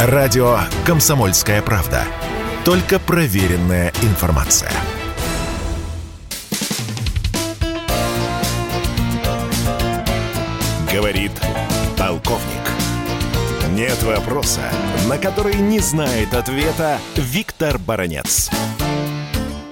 Радио «Комсомольская правда». Только проверенная информация. Говорит полковник. Нет вопроса, на который не знает ответа Виктор Баранец.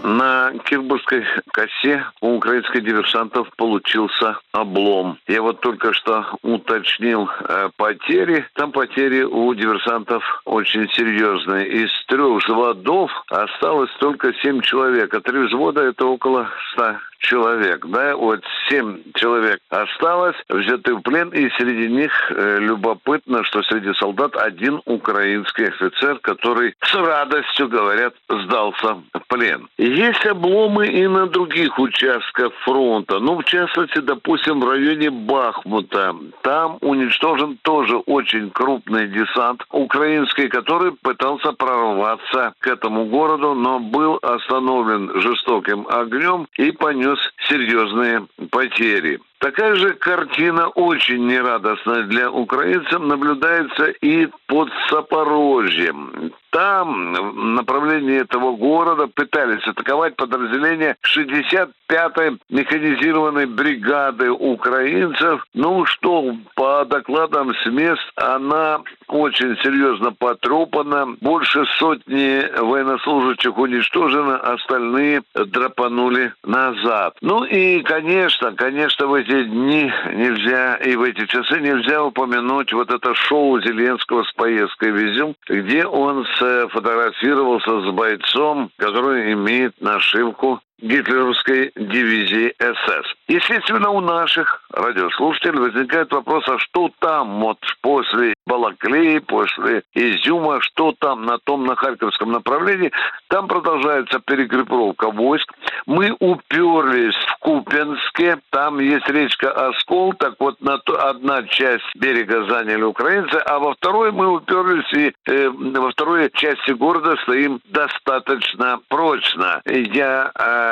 На Кирбургской косе у украинских диверсантов получился облом. Я вот только что уточнил э, потери. Там потери у диверсантов очень серьезные. Из трех взводов осталось только семь человек, а три взвода это около ста человек, да, вот семь человек осталось, взяты в плен, и среди них э, любопытно, что среди солдат один украинский офицер, который с радостью, говорят, сдался плен. Есть обломы и на других участках фронта, ну, в частности, допустим, в районе Бахмута. Там уничтожен тоже очень крупный десант украинский, который пытался прорваться к этому городу, но был остановлен жестоким огнем и понес понес серьезные потери. Такая же картина очень нерадостная для украинцев наблюдается и под Запорожьем. Там, в направлении этого города, пытались атаковать подразделения 65-й механизированной бригады украинцев. Ну что, по докладам с мест, она очень серьезно потрепана. Больше сотни военнослужащих уничтожено, остальные драпанули назад. Ну и, конечно, конечно, в эти дни нельзя, и в эти часы нельзя упомянуть вот это шоу Зеленского с поездкой в Изюм, где он сфотографировался с бойцом, который имеет нашивку гитлеровской дивизии СС. Естественно, у наших радиослушателей возникает вопрос, а что там вот после Балаклеи, после Изюма, что там на том, на Харьковском направлении. Там продолжается перегруппировка войск. Мы уперлись в Купенске, там есть речка Оскол, так вот на то, одна часть берега заняли украинцы, а во второй мы уперлись и э, во второй части города стоим достаточно прочно. Я э,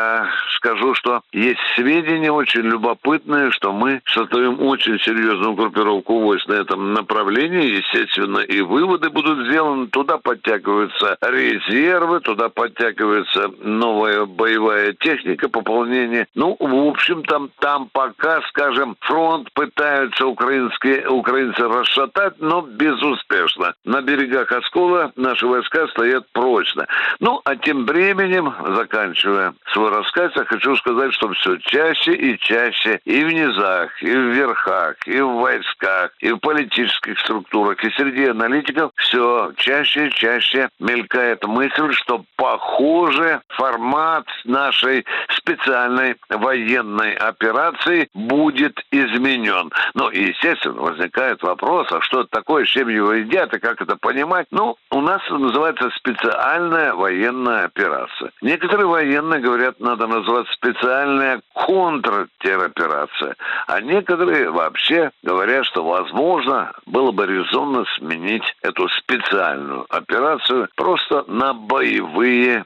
скажу, что есть сведения очень любопытные, что мы создаем очень серьезную группировку войск на этом направлении, естественно, и выводы будут сделаны. Туда подтягиваются резервы, туда подтягивается новая боевая техника, пополнение. Ну, в общем, там, там пока, скажем, фронт пытаются украинские, украинцы расшатать, но безуспешно. На берегах Оскола наши войска стоят прочно. Ну, а тем временем, заканчивая свой рассказ, я хочу сказать, что все чаще и чаще и в низах, и в верхах, и в войсках, и в политических структурах, и среди аналитиков все чаще и чаще мелькает мысль, что похоже формат нашей специальной военной операции будет изменен. Ну, и, естественно, возникает вопрос, а что это такое, с чем его едят и как это понимать? Ну, у нас называется специальная военная операция. Некоторые военные говорят, надо назвать специальная контртерроперация. А некоторые вообще говорят, что, возможно, было бы резонно сменить эту специальную операцию просто на боевые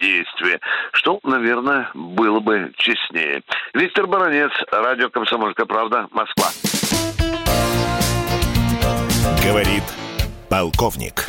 действия, что, наверное, было бы честнее. Виктор Баранец, радио «Комсомольская правда», Москва. Говорит полковник.